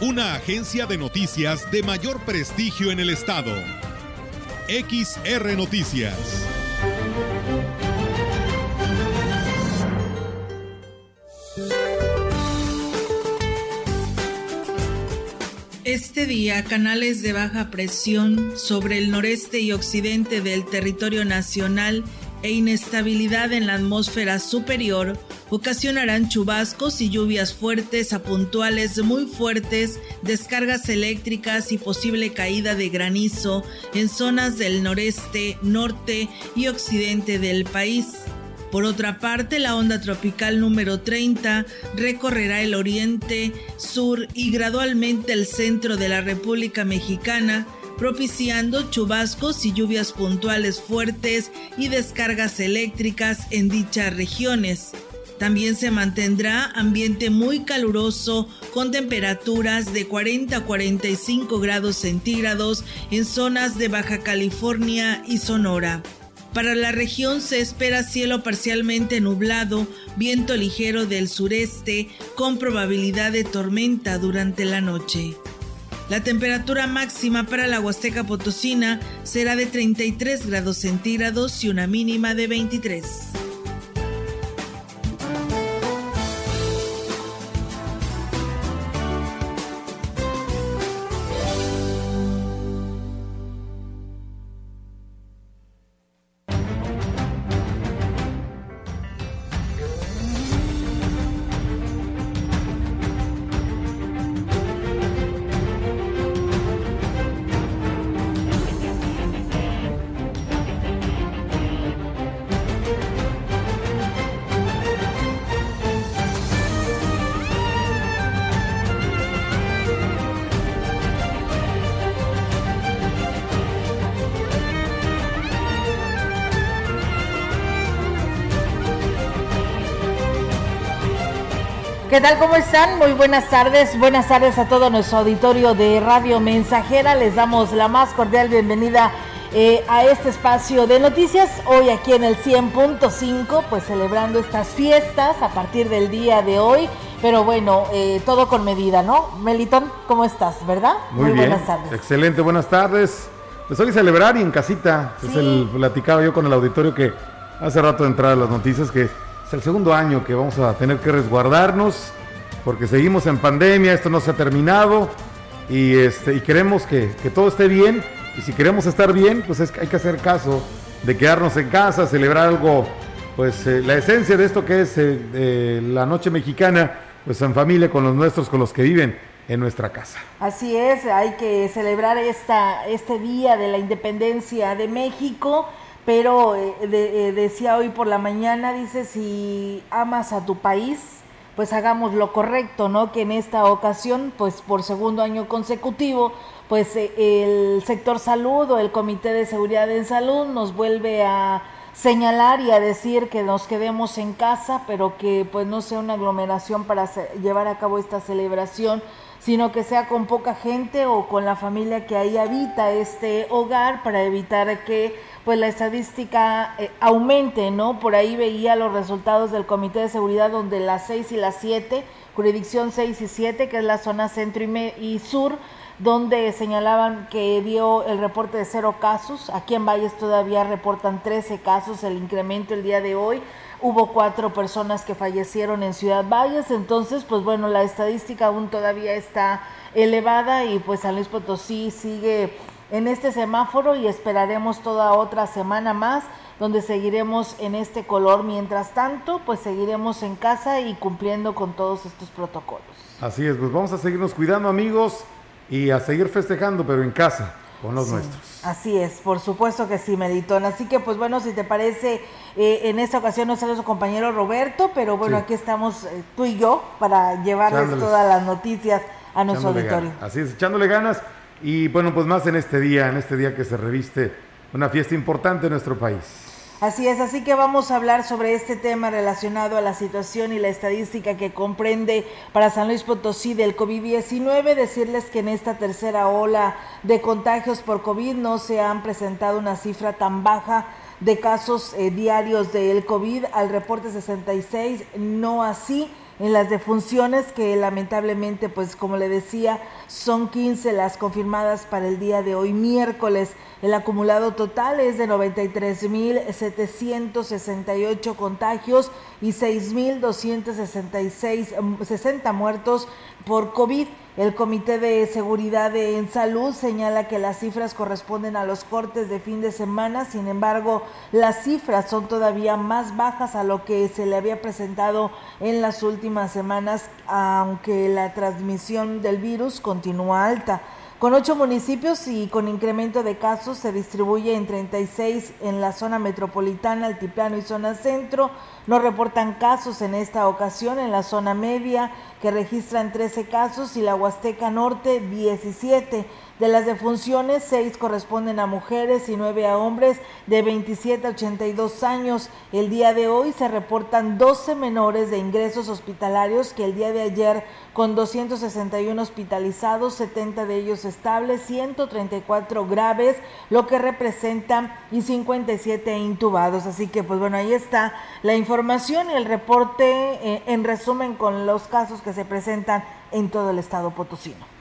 una agencia de noticias de mayor prestigio en el estado. XR Noticias. Este día, canales de baja presión sobre el noreste y occidente del territorio nacional e inestabilidad en la atmósfera superior ocasionarán chubascos y lluvias fuertes a puntuales muy fuertes, descargas eléctricas y posible caída de granizo en zonas del noreste, norte y occidente del país. Por otra parte, la onda tropical número 30 recorrerá el oriente, sur y gradualmente el centro de la República Mexicana, propiciando chubascos y lluvias puntuales fuertes y descargas eléctricas en dichas regiones. También se mantendrá ambiente muy caluroso con temperaturas de 40 a 45 grados centígrados en zonas de Baja California y Sonora. Para la región se espera cielo parcialmente nublado, viento ligero del sureste con probabilidad de tormenta durante la noche. La temperatura máxima para la Huasteca Potosina será de 33 grados centígrados y una mínima de 23. ¿Qué tal? ¿Cómo están? Muy buenas tardes. Buenas tardes a todo nuestro auditorio de Radio Mensajera. Les damos la más cordial bienvenida eh, a este espacio de noticias. Hoy aquí en el 100.5, pues celebrando estas fiestas a partir del día de hoy. Pero bueno, eh, todo con medida, ¿no? Melitón, ¿cómo estás? ¿Verdad? Muy, buenas tardes. Excelente, buenas tardes. Pues hoy celebrar y en casita. Es el platicaba yo con el auditorio que hace rato de entrar a las noticias que el segundo año que vamos a tener que resguardarnos porque seguimos en pandemia, esto no se ha terminado y, este, y queremos que, todo esté bien. Y si queremos estar bien, pues es, hay que hacer caso de quedarnos en casa, celebrar algo, pues eh, la esencia de esto que es eh, la noche mexicana, pues en familia con los nuestros, con los que viven en nuestra casa. Así es, hay que celebrar esta, este día de la independencia de México pero eh, eh, decía hoy por la mañana, dice, si amas a tu país, pues hagamos lo correcto, ¿no? Que en esta ocasión, pues por segundo año consecutivo, pues eh, el sector salud o el Comité de Seguridad en Salud nos vuelve a señalar y a decir que nos quedemos en casa, pero que pues no sea una aglomeración para llevar a cabo esta celebración, sino que sea con poca gente o con la familia que ahí habita este hogar para evitar que pues la estadística eh, aumente, ¿no? Por ahí veía los resultados del Comité de Seguridad donde las 6 y las 7, jurisdicción 6 y 7, que es la zona centro y, y sur, donde señalaban que dio el reporte de cero casos. Aquí en Valles todavía reportan 13 casos, el incremento el día de hoy. Hubo cuatro personas que fallecieron en Ciudad Valles, entonces, pues bueno, la estadística aún todavía está elevada y pues San Luis Potosí sigue en este semáforo y esperaremos toda otra semana más donde seguiremos en este color. Mientras tanto, pues seguiremos en casa y cumpliendo con todos estos protocolos. Así es, pues vamos a seguirnos cuidando amigos y a seguir festejando, pero en casa, con los nuestros. Así es, por supuesto que sí, Meditón. Así que, pues bueno, si te parece, eh, en esta ocasión no sale su compañero Roberto, pero bueno, aquí estamos eh, tú y yo para llevarles todas las noticias a nuestro auditorio. Así es, echándole ganas. Y bueno, pues más en este día, en este día que se reviste una fiesta importante en nuestro país. Así es, así que vamos a hablar sobre este tema relacionado a la situación y la estadística que comprende para San Luis Potosí del COVID-19. Decirles que en esta tercera ola de contagios por COVID no se han presentado una cifra tan baja de casos eh, diarios del COVID al reporte 66, no así en las defunciones que lamentablemente pues como le decía son 15 las confirmadas para el día de hoy miércoles. El acumulado total es de 93.768 contagios y 6.266 60 muertos por COVID el Comité de Seguridad en Salud señala que las cifras corresponden a los cortes de fin de semana, sin embargo, las cifras son todavía más bajas a lo que se le había presentado en las últimas semanas, aunque la transmisión del virus continúa alta. Con ocho municipios y con incremento de casos se distribuye en 36 en la zona metropolitana, altiplano y zona centro. No reportan casos en esta ocasión en la zona media, que registran 13 casos, y la Huasteca Norte 17. De las defunciones, seis corresponden a mujeres y nueve a hombres de 27 a 82 años. El día de hoy se reportan 12 menores de ingresos hospitalarios que el día de ayer con 261 hospitalizados, 70 de ellos estables, 134 graves, lo que representa y 57 intubados. Así que pues bueno, ahí está la información y el reporte eh, en resumen con los casos que se presentan en todo el estado potosino.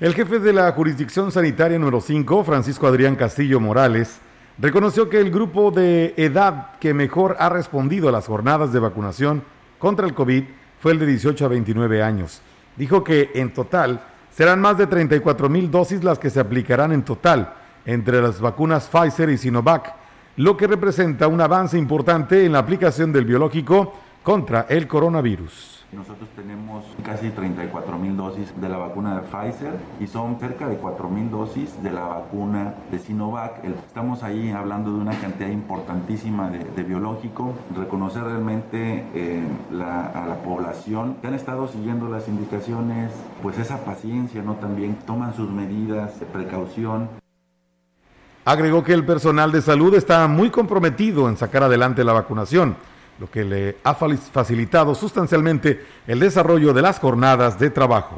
El jefe de la jurisdicción sanitaria número 5, Francisco Adrián Castillo Morales, reconoció que el grupo de edad que mejor ha respondido a las jornadas de vacunación contra el COVID fue el de 18 a 29 años. Dijo que en total serán más de 34 mil dosis las que se aplicarán en total entre las vacunas Pfizer y Sinovac, lo que representa un avance importante en la aplicación del biológico contra el coronavirus. Nosotros tenemos casi 34 mil dosis de la vacuna de Pfizer y son cerca de 4 mil dosis de la vacuna de Sinovac. Estamos ahí hablando de una cantidad importantísima de, biológico. Reconocer realmente eh, a la población que han estado siguiendo las indicaciones, pues esa paciencia, ¿no? También toman sus medidas de precaución. Agregó que el personal de salud está muy comprometido en sacar adelante la vacunación lo que le ha facilitado sustancialmente el desarrollo de las jornadas de trabajo.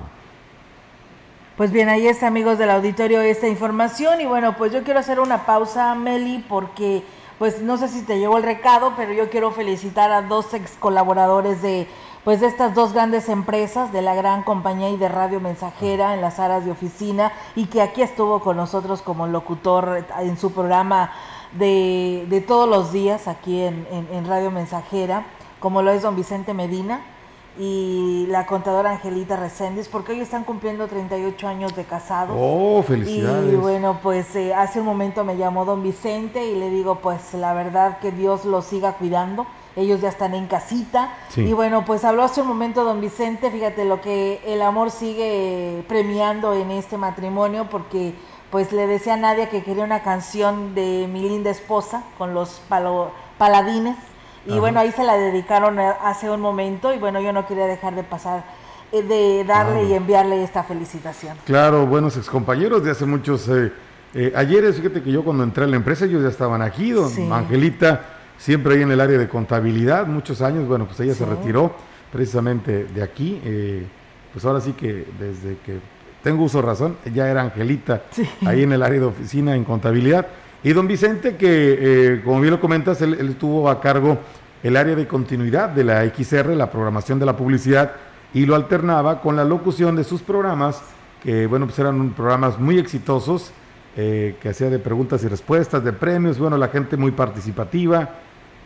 Pues bien, ahí está, amigos del auditorio, esta información. Y bueno, pues yo quiero hacer una pausa, Meli, porque pues no sé si te llevo el recado, pero yo quiero felicitar a dos ex colaboradores de pues de estas dos grandes empresas de la gran compañía y de radio mensajera en las áreas de oficina y que aquí estuvo con nosotros como locutor en su programa de, de todos los días aquí en, en, Radio Mensajera, como lo es don Vicente Medina y la contadora Angelita Reséndiz, porque hoy están cumpliendo 38 años de casados. Oh, felicidades. Y bueno, pues eh, hace un momento me llamó don Vicente y le digo, pues la verdad que Dios los siga cuidando. Ellos ya están en casita. Y bueno, pues habló hace un momento don Vicente, fíjate lo que el amor sigue premiando en este matrimonio, porque pues le decía a Nadia que quería una canción de mi linda esposa con los paladines. Y bueno, ahí se la dedicaron hace un momento y bueno, yo no quería dejar de pasar, eh, de darle y enviarle esta felicitación. Claro, buenos excompañeros de hace muchos eh, eh, ayeres. Fíjate que yo cuando entré a la empresa ellos ya estaban aquí, don Angelita, siempre ahí en el área de contabilidad, muchos años. Bueno, pues ella se retiró precisamente de aquí. pues ahora sí que desde que tengo uso razón, ya era Angelita ahí en el área de oficina en contabilidad. Y don Vicente, que eh, como bien lo comentas, él, estuvo a cargo el área de continuidad de la XR, la programación de la publicidad, y lo alternaba con la locución de sus programas, que bueno, pues eran programas muy exitosos, eh, que hacía de preguntas y respuestas, de premios, bueno, la gente muy participativa,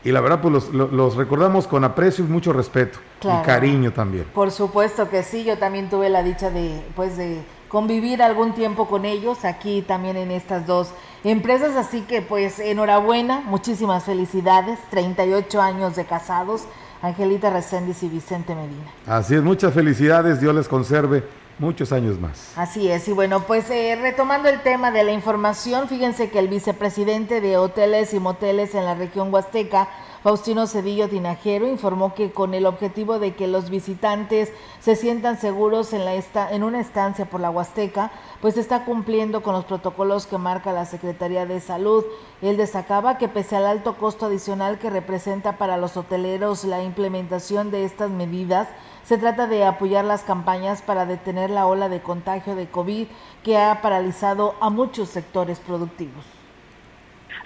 y la verdad, pues los, recordamos con aprecio y mucho respeto y cariño también. Por supuesto que sí, yo también tuve la dicha de, pues, de convivir algún tiempo con ellos aquí también en estas dos empresas, así que pues enhorabuena, muchísimas felicidades, 38 años de casados, Angelita Reséndiz y Vicente Medina. Así es, muchas felicidades, Dios les conserve muchos años más. Así es, y bueno, pues eh, retomando el tema de la información, fíjense que el vicepresidente de hoteles y moteles en la región huasteca, Faustino Cedillo Tinajero informó que con el objetivo de que los visitantes se sientan seguros en, la esta, en una estancia por la Huasteca, pues está cumpliendo con los protocolos que marca la Secretaría de Salud. Él destacaba que pese al alto costo adicional que representa para los hoteleros la implementación de estas medidas, se trata de apoyar las campañas para detener la ola de contagio de COVID que ha paralizado a muchos sectores productivos.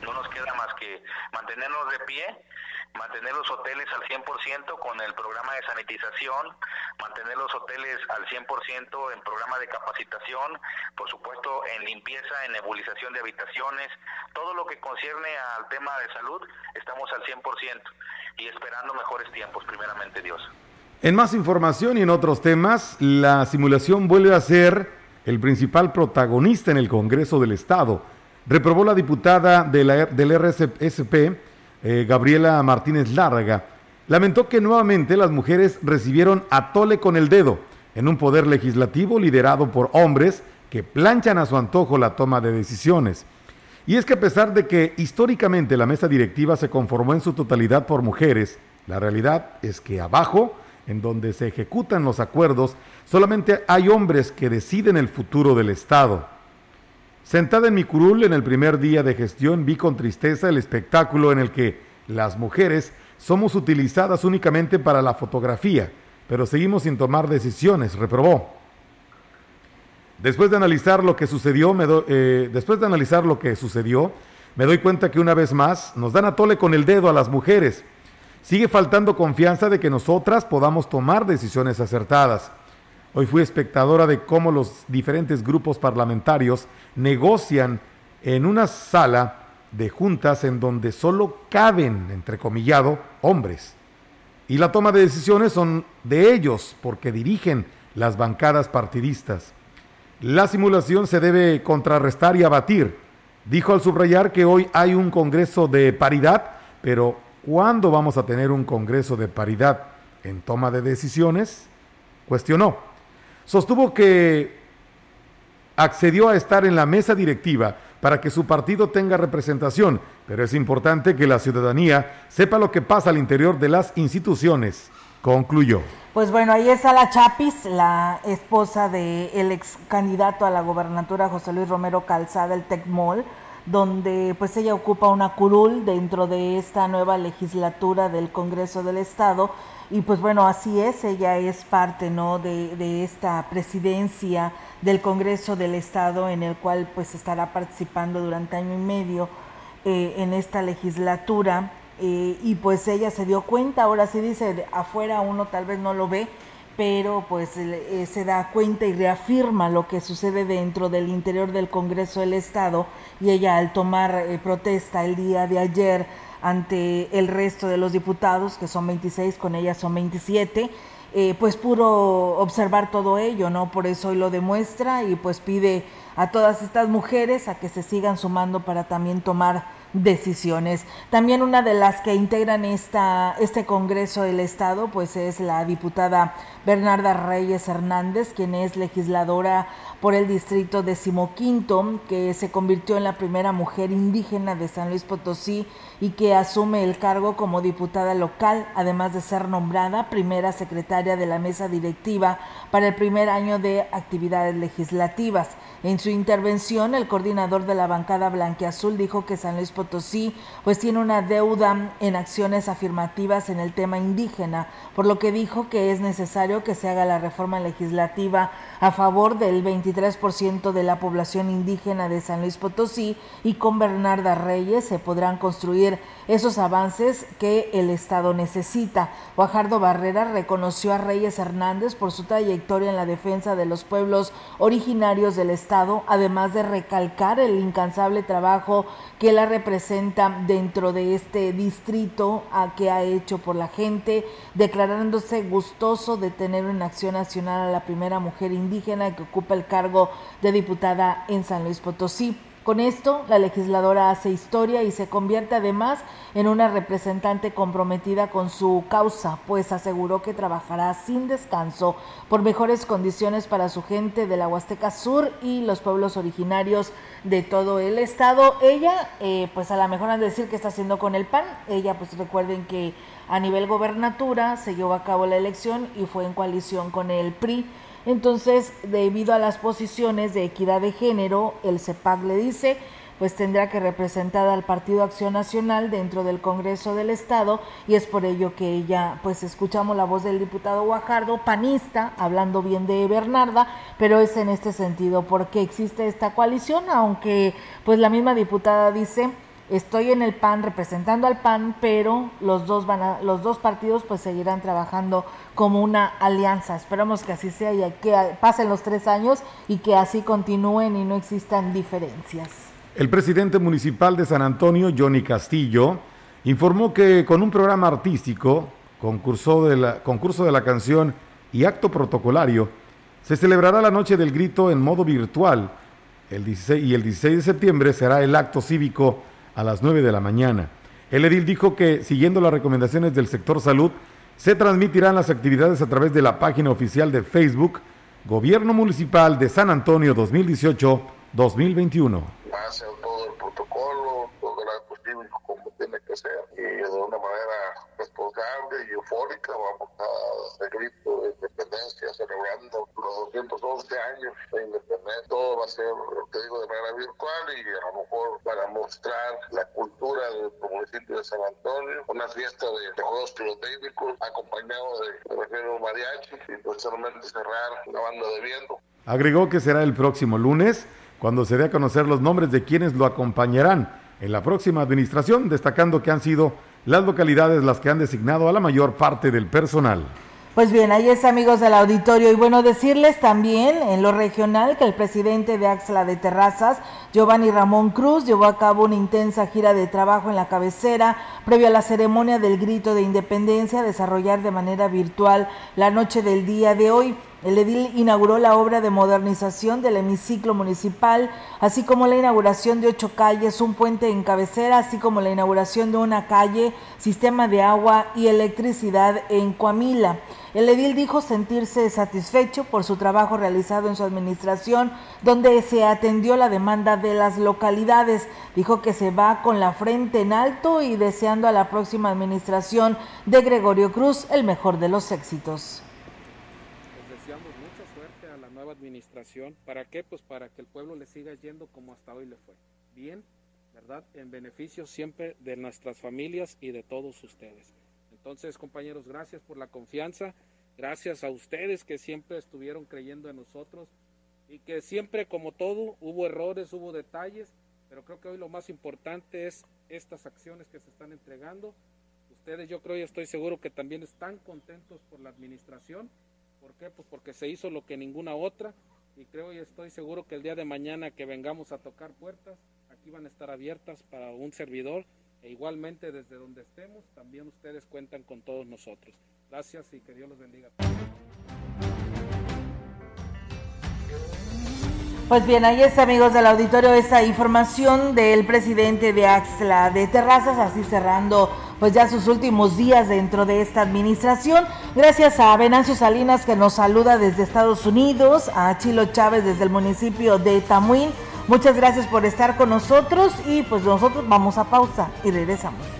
No nos queda más que mantenernos de pie, mantener los hoteles al 100% con el programa de sanitización, mantener los hoteles al 100% en programa de capacitación, por supuesto en limpieza, en nebulización de habitaciones, todo lo que concierne al tema de salud, estamos al 100% y esperando mejores tiempos, primeramente Dios. En más información y en otros temas, la simulación vuelve a ser el principal protagonista en el Congreso del Estado. Reprobó la diputada la, del RSP, eh, Gabriela Martínez Larga. Lamentó que nuevamente las mujeres recibieron a tole con el dedo en un poder legislativo liderado por hombres que planchan a su antojo la toma de decisiones. Y es que a pesar de que históricamente la mesa directiva se conformó en su totalidad por mujeres, la realidad es que abajo en donde se ejecutan los acuerdos, solamente hay hombres que deciden el futuro del Estado. Sentada en mi curul en el primer día de gestión, vi con tristeza el espectáculo en el que las mujeres somos utilizadas únicamente para la fotografía, pero seguimos sin tomar decisiones, reprobó. Después de analizar lo que sucedió, me eh, después de analizar lo que sucedió, me doy cuenta que una vez más nos dan a tole con el dedo a las mujeres Sigue faltando confianza de que nosotras podamos tomar decisiones acertadas. Hoy fui espectadora de cómo los diferentes grupos parlamentarios negocian en una sala de juntas en donde solo caben, entrecomillado, hombres. Y la toma de decisiones son de ellos porque dirigen las bancadas partidistas. La simulación se debe contrarrestar y abatir. Dijo al subrayar que hoy hay un Congreso de paridad, pero ¿Cuándo vamos a tener un Congreso de paridad en toma de decisiones? Cuestionó. Sostuvo que accedió a estar en la mesa directiva para que su partido tenga representación, pero es importante que la ciudadanía sepa lo que pasa al interior de las instituciones, concluyó. Pues bueno, ahí está la Chapis, la esposa del ex candidato a la gobernatura José Luis Romero Calzada, el Tecmol donde pues ella ocupa una curul dentro de esta nueva legislatura del Congreso del Estado y pues bueno, así es, ella es parte ¿no? de, esta presidencia del Congreso del Estado en el cual pues estará participando durante año y medio eh, en esta legislatura eh, y pues ella se dio cuenta, ahora sí dice, afuera uno tal vez no lo ve, pero pues eh, se da cuenta y reafirma lo que sucede dentro del interior del Congreso del Estado y ella al tomar eh, protesta el día de ayer ante el resto de los diputados, que son 26, con ella son 27, eh, pues puro observar todo ello, ¿no? Por eso hoy lo demuestra y pues pide a todas estas mujeres a que se sigan sumando para también tomar decisiones. También una de las que integran esta, este Congreso del Estado, pues es la diputada Bernarda Reyes Hernández, quien es legisladora por el distrito decimoquinto, que se convirtió en la primera mujer indígena de San Luis Potosí y que asume el cargo como diputada local, además de ser nombrada primera secretaria de la mesa directiva para el primer año de actividades legislativas. En su intervención, el coordinador de la bancada blanqueazul dijo que San Luis Potosí pues tiene una deuda en acciones afirmativas en el tema indígena, por lo que dijo que es necesario que se haga la reforma legislativa a favor del 23% de la población indígena de San Luis Potosí y con Bernarda Reyes se podrán construir esos avances que el Estado necesita. Guajardo Barrera reconoció a Reyes Hernández por su trayectoria en la defensa de los pueblos originarios del Estado además de recalcar el incansable trabajo que la representa dentro de este distrito a que ha hecho por la gente, declarándose gustoso de tener en acción nacional a la primera mujer indígena que ocupa el cargo de diputada en San Luis Potosí. Con esto, la legisladora hace historia y se convierte además en una representante comprometida con su causa, pues aseguró que trabajará sin descanso por mejores condiciones para su gente de la Huasteca Sur y los pueblos originarios de todo el estado. Ella, eh, pues a lo mejor han de decir que está haciendo con el PAN. Ella, pues recuerden que a nivel gobernatura se llevó a cabo la elección y fue en coalición con el PRI entonces, debido a las posiciones de equidad de género, el CEPAC le dice, pues tendrá que representar al Partido Acción Nacional dentro del Congreso del Estado y es por ello que ella, pues escuchamos la voz del diputado Guajardo, panista, hablando bien de Bernarda, pero es en este sentido porque existe esta coalición, aunque pues la misma diputada dice estoy en el PAN representando al PAN, pero los dos van a, los dos partidos pues seguirán trabajando como una alianza. Esperamos que así sea y que pasen los tres años y que así continúen y no existan diferencias. El presidente municipal de San Antonio, Johnny Castillo, informó que con un programa artístico, concurso de la, concurso de la canción y acto protocolario, se celebrará la Noche del Grito en modo virtual el 16, y el 16 de septiembre será el acto cívico a las 9 de la mañana. El edil dijo que, siguiendo las recomendaciones del sector salud, se transmitirán las actividades a través de la página oficial de Facebook Gobierno Municipal de San Antonio 2018-2021. todo el protocolo, todo el acto cívico como tiene que y de una manera responsable y eufórica vamos a el grito de independencia celebrando los 211 años de independencia. Todo va a ser, te digo, de manera virtual y a lo mejor para mostrar la cultura del municipio de San Antonio, una fiesta de, de juegos pirotécnicos acompañado de, de mariachi y posteriormente cerrar una banda de viento. Agregó que será el próximo lunes cuando se dé a conocer los nombres de quienes lo acompañarán en la próxima administración, destacando que han sido las localidades las que han designado a la mayor parte del personal. Pues bien, ahí es amigos del auditorio y bueno decirles también en lo regional que el presidente de Axla de Terrazas, Giovanni Ramón Cruz, llevó a cabo una intensa gira de trabajo en la cabecera previo a la ceremonia del grito de independencia desarrollar de manera virtual la noche del día de hoy. El edil inauguró la obra de modernización del hemiciclo municipal, así como la inauguración de ocho calles, un puente en cabecera, así como la inauguración de una calle, sistema de agua y electricidad en Coamila. El edil dijo sentirse satisfecho por su trabajo realizado en su administración, donde se atendió la demanda de las localidades. Dijo que se va con la frente en alto y deseando a la próxima administración de Gregorio Cruz el mejor de los éxitos. Administración. ¿Para qué? Pues para que el pueblo le siga yendo como hasta hoy le fue. Bien, ¿verdad? En beneficio siempre de nuestras familias y de todos ustedes. Entonces, compañeros, gracias por la confianza. Gracias a ustedes que siempre estuvieron creyendo en nosotros y que siempre, como todo, hubo errores, hubo detalles, pero creo que hoy lo más importante es estas acciones que se están entregando. Ustedes, yo creo y estoy seguro que también están contentos por la administración ¿Por qué? Pues porque se hizo lo que ninguna otra y creo y estoy seguro que el día de mañana que vengamos a tocar puertas, aquí van a estar abiertas para un servidor e igualmente desde donde estemos, también ustedes cuentan con todos nosotros. Gracias y que Dios los bendiga. Pues bien, ahí está, amigos del auditorio, esta información del presidente de Axla de Terrazas, así cerrando pues ya sus últimos días dentro de esta administración. Gracias a Venancio Salinas que nos saluda desde Estados Unidos, a Chilo Chávez desde el municipio de Tamuín. Muchas gracias por estar con nosotros y pues nosotros vamos a pausa y regresamos.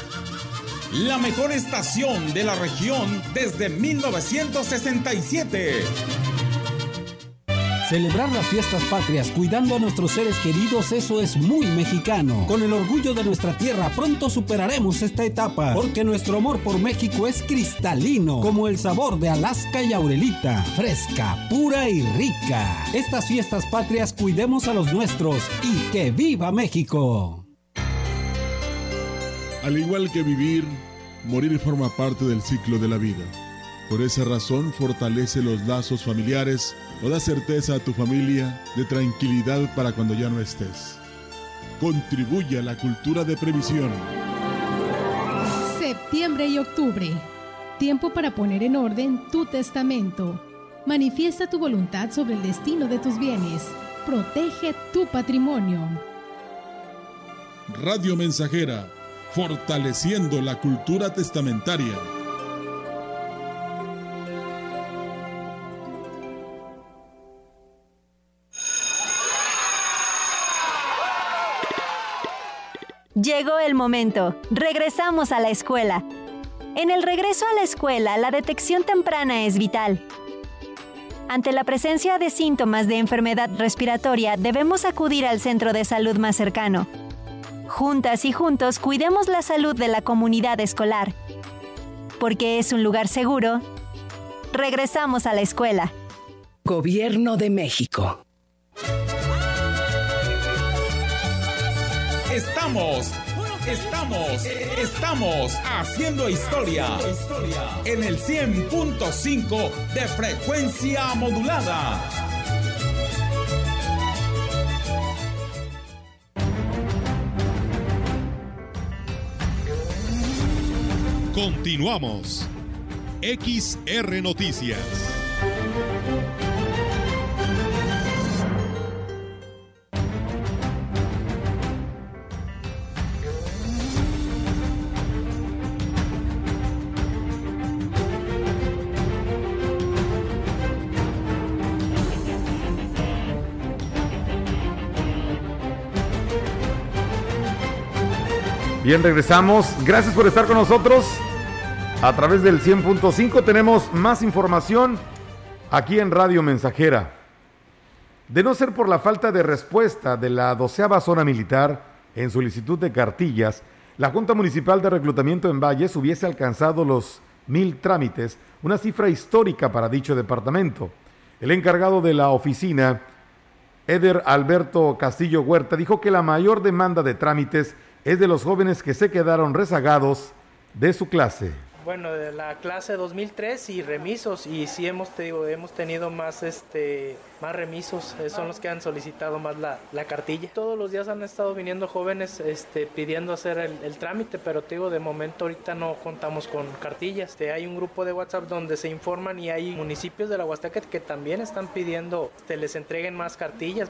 La mejor estación de la región desde 1967. Celebrar las fiestas patrias cuidando a nuestros seres queridos, eso es muy mexicano. Con el orgullo de nuestra tierra pronto superaremos esta etapa, porque nuestro amor por México es cristalino, como el sabor de Alaska y Aurelita, fresca, pura y rica. Estas fiestas patrias cuidemos a los nuestros y que viva México. Al igual que vivir, morir forma parte del ciclo de la vida. Por esa razón fortalece los lazos familiares o da certeza a tu familia de tranquilidad para cuando ya no estés. Contribuye a la cultura de previsión. Septiembre y octubre. Tiempo para poner en orden tu testamento. Manifiesta tu voluntad sobre el destino de tus bienes. Protege tu patrimonio. Radio Mensajera, fortaleciendo la cultura testamentaria. Llegó el momento. Regresamos a la escuela. En el regreso a la escuela, la detección temprana es vital. Ante la presencia de síntomas de enfermedad respiratoria, debemos acudir al centro de salud más cercano. Juntas y juntos cuidemos la salud de la comunidad escolar. Porque es un lugar seguro, regresamos a la escuela. Gobierno de México. Estamos, estamos, estamos haciendo historia en el 100.5 de frecuencia modulada. Continuamos. XR Noticias. Bien, regresamos. Gracias por estar con nosotros. A través del 100.5 tenemos más información aquí en Radio Mensajera. De no ser por la falta de respuesta de la doceava zona militar en solicitud de cartillas, la Junta Municipal de Reclutamiento en Valles hubiese alcanzado los mil trámites, una cifra histórica para dicho departamento. El encargado de la oficina, Eder Alberto Castillo Huerta, dijo que la mayor demanda de trámites es de los jóvenes que se quedaron rezagados de su clase. Bueno, de la clase 2003 y remisos y sí hemos tenido, hemos tenido más este más remisos, eh, son los que han solicitado más la, la, cartilla. Todos los días han estado viniendo jóvenes este, pidiendo hacer el, trámite, pero te digo, de momento ahorita no contamos con cartillas. Este, hay un grupo de WhatsApp donde se informan y hay municipios de la Huasteca que también están pidiendo que les entreguen más cartillas.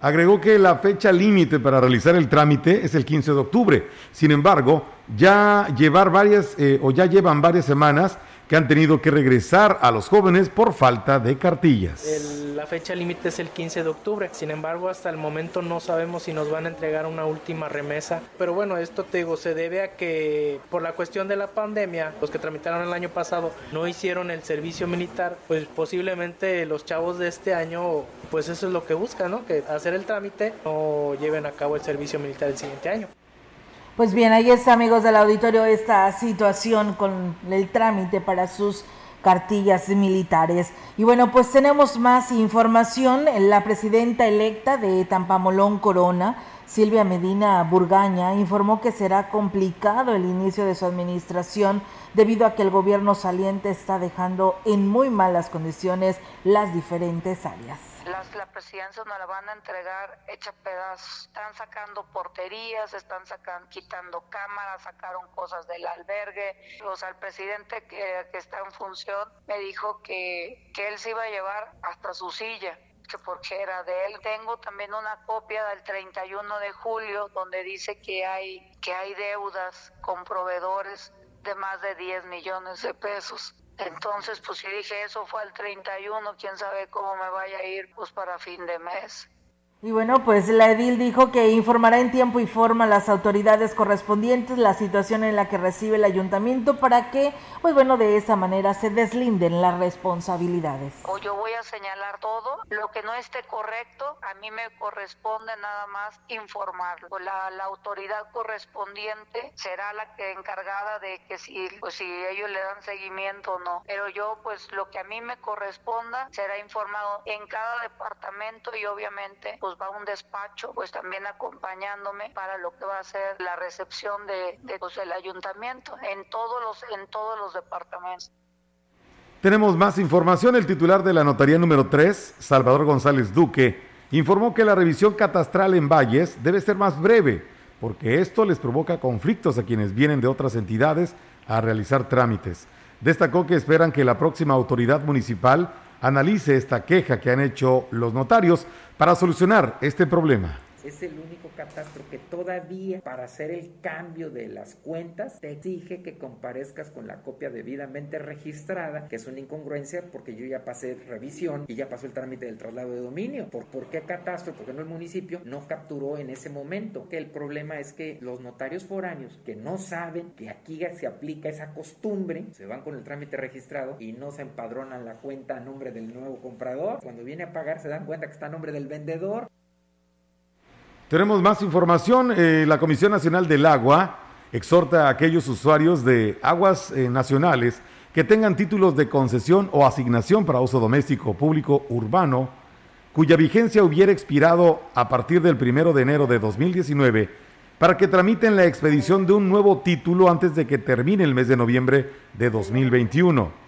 Agregó que la fecha límite para realizar el trámite es el 15 de octubre. Sin embargo, ya llevar varias eh, o ya llevan varias semanas que han tenido que regresar a los jóvenes por falta de cartillas. El, la fecha límite es el 15 de octubre. Sin embargo, hasta el momento no sabemos si nos van a entregar una última remesa. Pero bueno, esto te digo, se debe a que por la cuestión de la pandemia, los que tramitaron el año pasado no hicieron el servicio militar, pues posiblemente los chavos de este año, pues eso es lo que buscan, ¿no? Que hacer el trámite o lleven a cabo el servicio militar el siguiente año. Pues bien, ahí está, amigos del auditorio, esta situación con el trámite para sus cartillas militares. Y bueno, pues tenemos más información. La presidenta electa de Tampamolón Corona, Silvia Medina Burgaña, informó que será complicado el inicio de su administración debido a que el gobierno saliente está dejando en muy malas condiciones las diferentes áreas. Las, la presidencia nos la van a entregar hecha pedazos. Están sacando porterías, están sacan, quitando cámaras, sacaron cosas del albergue. O sea, el presidente que, que está en función me dijo que, que él se iba a llevar hasta su silla que porque era de él. Tengo también una copia del 31 de julio donde dice que hay que hay deudas con proveedores de más de 10 millones de pesos. Entonces, pues si dije eso fue al 31, quién sabe cómo me vaya a ir pues para fin de mes. Y bueno, pues la edil dijo que informará en tiempo y forma a las autoridades correspondientes la situación en la que recibe el ayuntamiento para que, pues bueno, de esa manera se deslinden las responsabilidades. O yo voy a señalar todo, lo que no esté correcto, a mí me corresponde nada más informarlo. La, la autoridad correspondiente será la que encargada de que si, pues si ellos le dan seguimiento o no. Pero yo, pues lo que a mí me corresponda será informado en cada departamento y obviamente, pues va a un despacho, pues también acompañándome para lo que va a ser la recepción de, pues, el ayuntamiento en todos los en todos los departamentos. Tenemos más información. El titular de la notaría número 3, Salvador González Duque, informó que la revisión catastral en Valles debe ser más breve, porque esto les provoca conflictos a quienes vienen de otras entidades a realizar trámites. Destacó que esperan que la próxima autoridad municipal analice esta queja que han hecho los notarios para solucionar este problema es el único catastro que todavía para hacer el cambio de las cuentas te exige que comparezcas con la copia debidamente registrada, que es una incongruencia porque yo ya pasé revisión y ya pasó el trámite del traslado de dominio. ¿Por, qué catastro? Porque no el municipio no capturó en ese momento. Que el problema es que los notarios foráneos que no saben que aquí se aplica esa costumbre, se van con el trámite registrado y no se empadronan la cuenta a nombre del nuevo comprador. Cuando viene a pagar se dan cuenta que está a nombre del vendedor. Tenemos más información. Eh, la Comisión Nacional del Agua exhorta a aquellos usuarios de aguas eh, nacionales que tengan títulos de concesión o asignación para uso doméstico público urbano, cuya vigencia hubiera expirado a partir del primero de enero de 2019, para que tramiten la expedición de un nuevo título antes de que termine el mes de noviembre de 2021.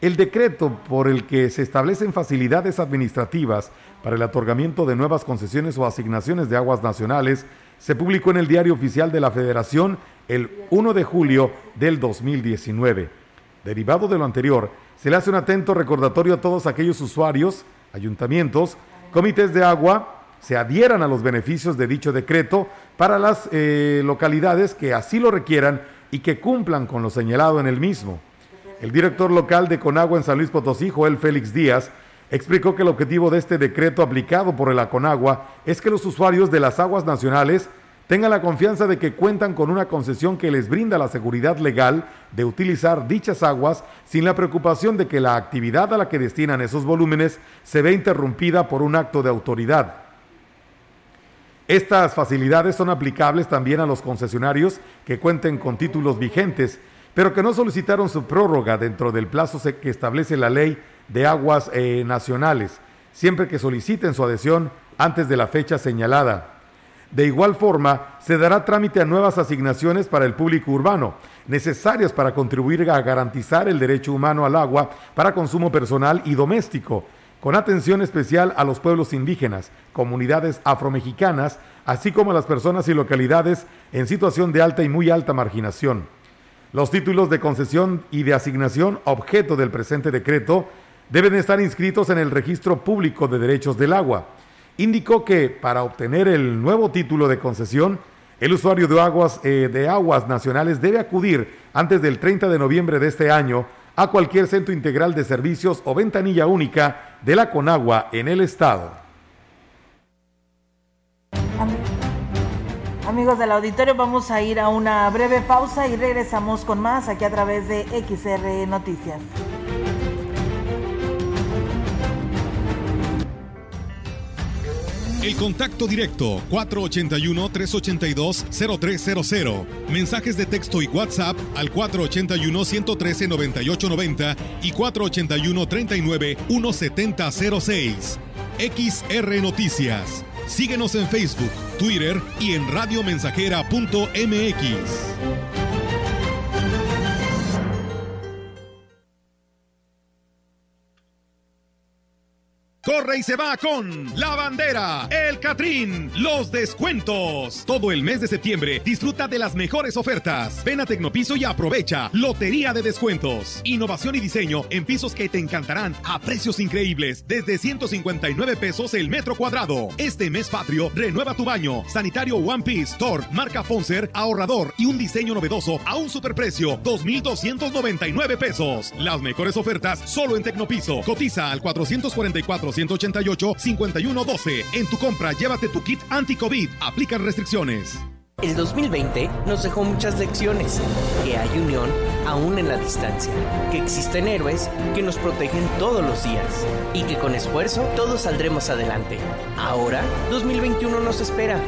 El decreto por el que se establecen facilidades administrativas para el otorgamiento de nuevas concesiones o asignaciones de aguas nacionales se publicó en el Diario Oficial de la Federación el 1 de julio del 2019. Derivado de lo anterior, se le hace un atento recordatorio a todos aquellos usuarios, ayuntamientos, comités de agua, se adhieran a los beneficios de dicho decreto para las eh, localidades que así lo requieran y que cumplan con lo señalado en el mismo. El director local de Conagua en San Luis Potosí, Joel Félix Díaz, explicó que el objetivo de este decreto aplicado por el Aconagua es que los usuarios de las aguas nacionales tengan la confianza de que cuentan con una concesión que les brinda la seguridad legal de utilizar dichas aguas sin la preocupación de que la actividad a la que destinan esos volúmenes se ve interrumpida por un acto de autoridad. Estas facilidades son aplicables también a los concesionarios que cuenten con títulos vigentes pero que no solicitaron su prórroga dentro del plazo que establece la ley de aguas eh, nacionales, siempre que soliciten su adhesión antes de la fecha señalada. De igual forma, se dará trámite a nuevas asignaciones para el público urbano, necesarias para contribuir a garantizar el derecho humano al agua para consumo personal y doméstico, con atención especial a los pueblos indígenas, comunidades afromexicanas, así como a las personas y localidades en situación de alta y muy alta marginación. Los títulos de concesión y de asignación objeto del presente decreto deben estar inscritos en el registro público de derechos del agua. Indicó que para obtener el nuevo título de concesión, el usuario de aguas, eh, de aguas nacionales debe acudir antes del 30 de noviembre de este año a cualquier centro integral de servicios o ventanilla única de la Conagua en el estado. Amigos del auditorio, vamos a ir a una breve pausa y regresamos con más aquí a través de XR Noticias. El contacto directo 481-382-0300. Mensajes de texto y WhatsApp al 481-113-9890 y 481-39-1706. XR Noticias. Síguenos en Facebook, Twitter y en radiomensajera.mx. Corre y se va con la bandera, el Catrín, los descuentos. Todo el mes de septiembre disfruta de las mejores ofertas. Ven a Tecnopiso y aprovecha. Lotería de descuentos. Innovación y diseño en pisos que te encantarán a precios increíbles. Desde 159 pesos el metro cuadrado. Este mes patrio, renueva tu baño. Sanitario One Piece, Thor, marca Fonser, ahorrador y un diseño novedoso a un superprecio. 2,299 pesos. Las mejores ofertas solo en Tecnopiso. Cotiza al 444 488-5112. En tu compra, llévate tu kit anti-COVID. Aplican restricciones. El 2020 nos dejó muchas lecciones, que hay unión aún en la distancia, que existen héroes que nos protegen todos los días y que con esfuerzo todos saldremos adelante. Ahora, 2021 nos espera.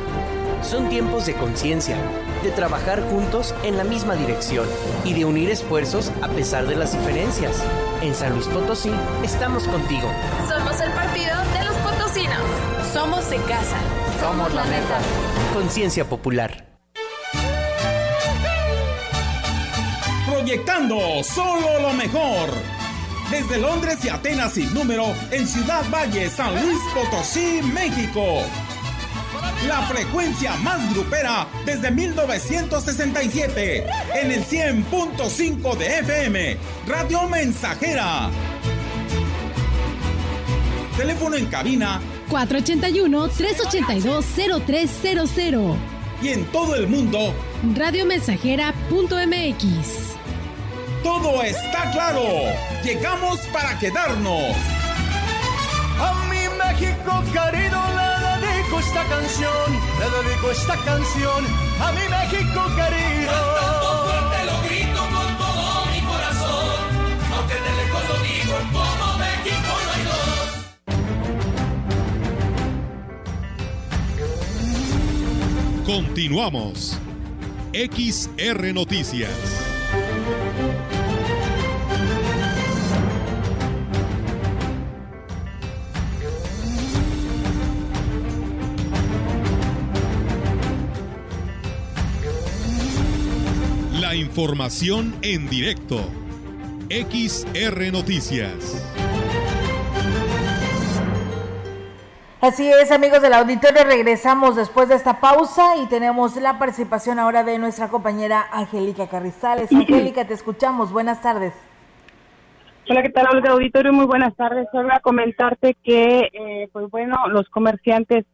Son tiempos de conciencia, de trabajar juntos en la misma dirección y de unir esfuerzos a pesar de las diferencias. En San Luis Potosí estamos contigo. Somos Somos de casa. Somos la neta. Conciencia popular. Proyectando solo lo mejor. Desde Londres y Atenas sin número en Ciudad Valle, San Luis Potosí, México. La frecuencia más grupera desde 1967 en el 100.5 de FM, Radio Mensajera. Teléfono en cabina 481-382-0300. Y en todo el mundo, radiomensajera.mx. Todo está claro. Llegamos para quedarnos. A mi México querido le dedico esta canción, le dedico esta canción a mi México querido. Continuamos. XR Noticias. La información en directo. XR Noticias. Así es, amigos del auditorio, regresamos después de esta pausa y tenemos la participación ahora de nuestra compañera Angélica Carrizales. Angélica, te escuchamos. Buenas tardes. Hola, ¿qué tal, Olga Auditorio? Muy buenas tardes. Solo a comentarte que, eh, pues bueno, los comerciantes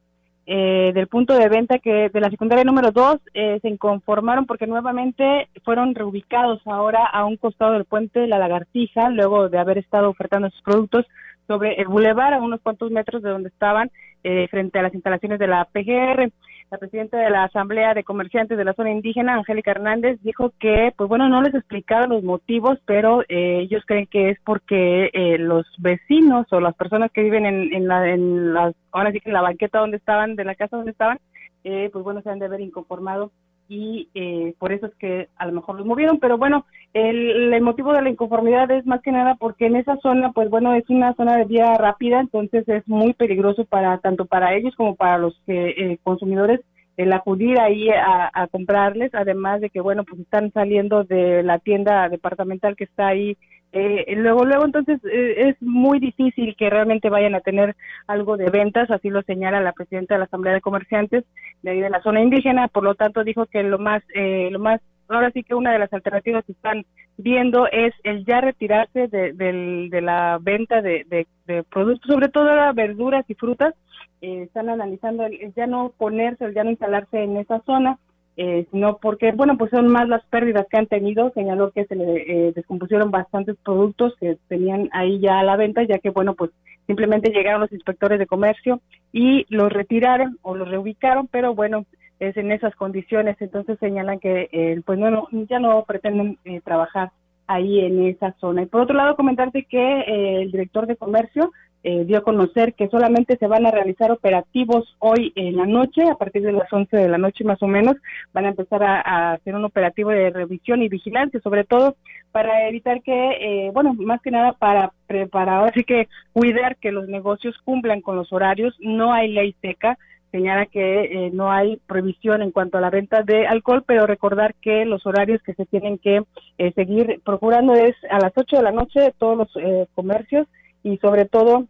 eh, del punto de venta que de la secundaria número 2 eh, se inconformaron porque nuevamente fueron reubicados ahora a un costado del puente de la Lagartija, luego de haber estado ofertando sus productos sobre el bulevar a unos cuantos metros de donde estaban eh, frente a las instalaciones de la PGR. La presidenta de la Asamblea de Comerciantes de la zona indígena, Angélica Hernández, dijo que, pues bueno, no les explicaron los motivos, pero eh, ellos creen que es porque eh, los vecinos o las personas que viven en, en, la, en las, ahora sí que en la banqueta donde estaban, de la casa donde estaban, eh, pues bueno, se han de haber inconformado y eh, por eso es que a lo mejor los movieron, pero bueno, el, motivo de la inconformidad es más que nada porque en esa zona, pues bueno, es una zona de vía rápida, entonces es muy peligroso para tanto para ellos como para los que, eh, consumidores el acudir ahí a, comprarles, además de que, bueno, pues están saliendo de la tienda departamental que está ahí. Eh, luego, luego, entonces eh, es muy difícil que realmente vayan a tener algo de ventas, así lo señala la presidenta de la Asamblea de Comerciantes de ahí de la zona indígena, por lo tanto dijo que lo más, eh, lo más, ahora sí que una de las alternativas que están viendo es el ya retirarse de, de, de la venta de, productos, sobre todo verduras y frutas, eh, están analizando el, ya no ponerse, el ya no instalarse en esa zona, eh, sino porque, bueno, pues son más las pérdidas que han tenido. Señaló que se le eh, descompusieron bastantes productos que tenían ahí ya a la venta, ya que, bueno, pues simplemente llegaron los inspectores de comercio y los retiraron o los reubicaron, pero bueno, es en esas condiciones. Entonces señalan que, eh, pues no, ya no pretenden eh, trabajar ahí en esa zona. Y por otro lado, comentarte que eh, el director de comercio eh, dio a conocer que solamente se van a realizar operativos hoy en la noche, a partir de las 11 de la noche más o menos, van a empezar a, hacer un operativo de revisión y vigilancia, sobre todo para evitar que, eh, bueno, más que nada para preparar, así que cuidar que los negocios cumplan con los horarios, no hay ley seca, señala que eh, no hay prohibición en cuanto a la venta de alcohol, pero recordar que los horarios que se tienen que eh, seguir procurando es a las 8 de la noche todos los eh, comercios y sobre todo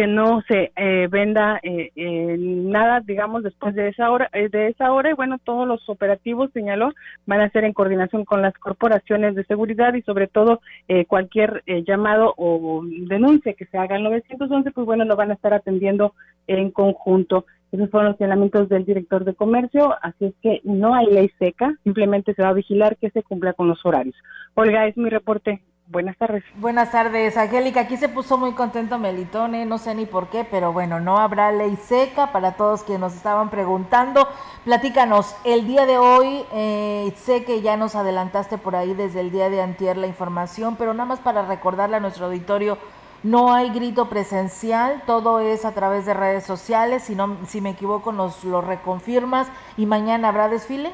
que no se eh, venda eh, eh, nada, digamos, después de esa hora, de esa hora y bueno, todos los operativos, señaló, van a ser en coordinación con las corporaciones de seguridad y sobre todo cualquier llamado o denuncia que se haga al 911, pues bueno, lo van a estar atendiendo en conjunto. Esos fueron los señalamientos del director de comercio, así es que no hay ley seca, simplemente se va a vigilar que se cumpla con los horarios. Olga, es mi reporte. Buenas tardes. Buenas tardes, Angélica. Aquí se puso muy contento Melitone, no sé ni por qué, pero bueno, no habrá ley seca para todos quienes nos estaban preguntando. Platícanos, el día de hoy, eh, sé que ya nos adelantaste por ahí desde el día de antier la información, pero nada más para recordarle a nuestro auditorio, no hay grito presencial, todo es a través de redes sociales, si, no, si me equivoco nos lo reconfirmas, y mañana habrá desfile.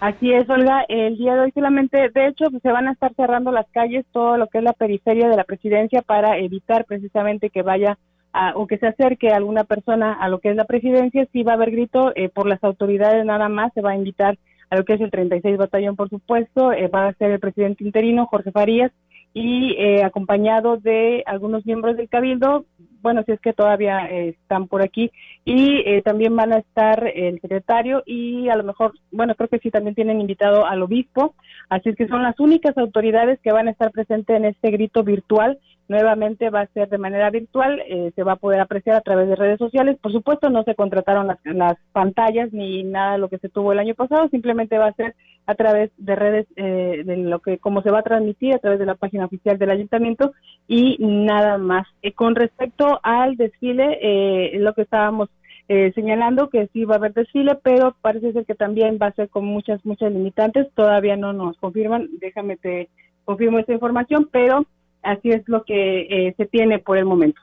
Así es, Olga. El día de hoy solamente, de hecho, pues, se van a estar cerrando las calles, todo lo que es la periferia de la presidencia para evitar precisamente que vaya a, o que se acerque alguna persona a lo que es la presidencia. Si va a haber grito eh, por las autoridades nada más, se va a invitar a lo que es el 36 Batallón, por supuesto, eh, va a ser el presidente interino, Jorge Farías, y eh, acompañado de algunos miembros del Cabildo, bueno, si es que todavía eh, están por aquí, y eh, también van a estar el secretario y a lo mejor, bueno, creo que sí también tienen invitado al obispo, así es que son las únicas autoridades que van a estar presentes en este grito virtual. Nuevamente va a ser de manera virtual, eh, se va a poder apreciar a través de redes sociales. Por supuesto, no se contrataron las, las pantallas ni nada de lo que se tuvo el año pasado, simplemente va a ser a través de redes, eh, de lo que, como se va a transmitir a través de la página oficial del ayuntamiento y nada más. Eh, con respecto al desfile, eh, lo que estábamos eh, señalando que sí va a haber desfile, pero parece ser que también va a ser con muchas, muchas limitantes. Todavía no nos confirman, déjame te confirmo esta información, pero así es lo que eh, se tiene por el momento.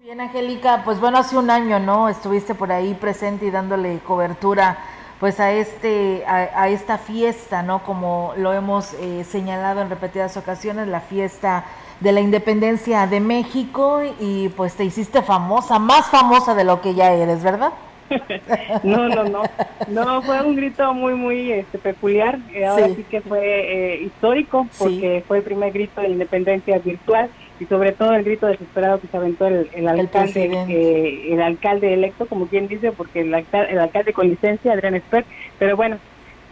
Bien, Angélica, pues bueno, hace un año, ¿no? Estuviste por ahí presente y dándole cobertura pues a este a, esta fiesta, ¿no? Como lo hemos eh, señalado en repetidas ocasiones, la fiesta de la independencia de México y pues te hiciste famosa, más famosa de lo que ya eres, ¿verdad? no, no, no, no, fue un grito muy, muy este, peculiar, eh, ahora sí. sí. que fue eh, histórico, porque sí. fue el primer grito de independencia virtual y sobre todo el grito desesperado que se aventó el, el alcalde, el, eh, el, alcalde electo, como quien dice, porque el, el alcalde con licencia, Adrián Esper, pero bueno,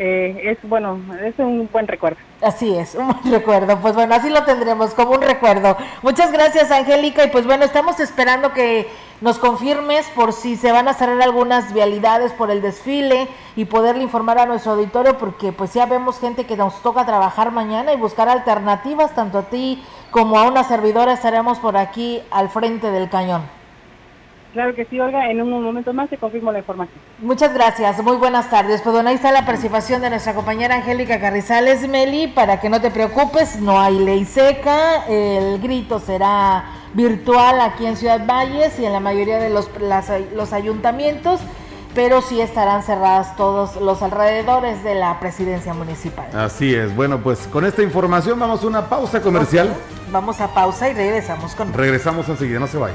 eh, es bueno, es un buen recuerdo. Así es, un buen recuerdo. Pues bueno, así lo tendremos como un recuerdo. Muchas gracias, Angélica. Y pues bueno, estamos esperando que nos confirmes por si se van a cerrar algunas vialidades por el desfile y poderle informar a nuestro auditorio, porque pues ya vemos gente que nos toca trabajar mañana y buscar alternativas, tanto a ti como a una servidora estaremos por aquí al frente del cañón. Claro que sí, Olga. En un momento más te confirmo la información. Muchas gracias. Muy buenas tardes. Pues bueno, ahí está la participación de nuestra compañera Angélica Carrizales Meli. Para que no te preocupes, no hay ley seca. El grito será virtual aquí en Ciudad Valles y en la mayoría de los, las, los ayuntamientos. Pero sí estarán cerradas todos los alrededores de la presidencia municipal. Así es. Bueno, pues con esta información vamos a una pausa comercial. Okay. Vamos a pausa y regresamos con. Regresamos enseguida, no se vaya.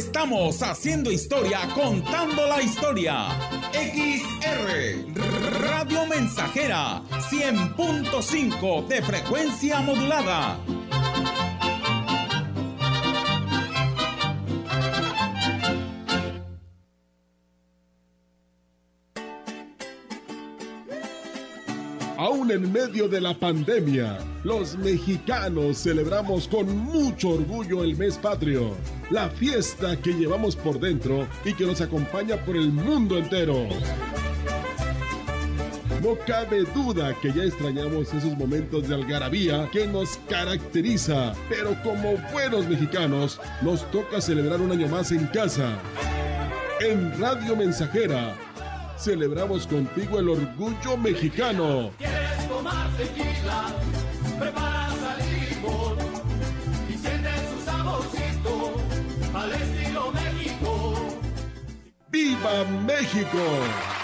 Estamos haciendo historia, contando la historia. XR Radio Mensajera 100.5 de frecuencia modulada. En medio de la pandemia, los mexicanos celebramos con mucho orgullo el mes patrio, la fiesta que llevamos por dentro y que nos acompaña por el mundo entero. No cabe duda que ya extrañamos esos momentos de algarabía que nos caracteriza, pero como buenos mexicanos nos toca celebrar un año más en casa. En Radio Mensajera celebramos contigo el orgullo mexicano. ¿Quieres tomar tequila? Preparas al limón y sientes su saborcito al estilo México. ¡Viva México!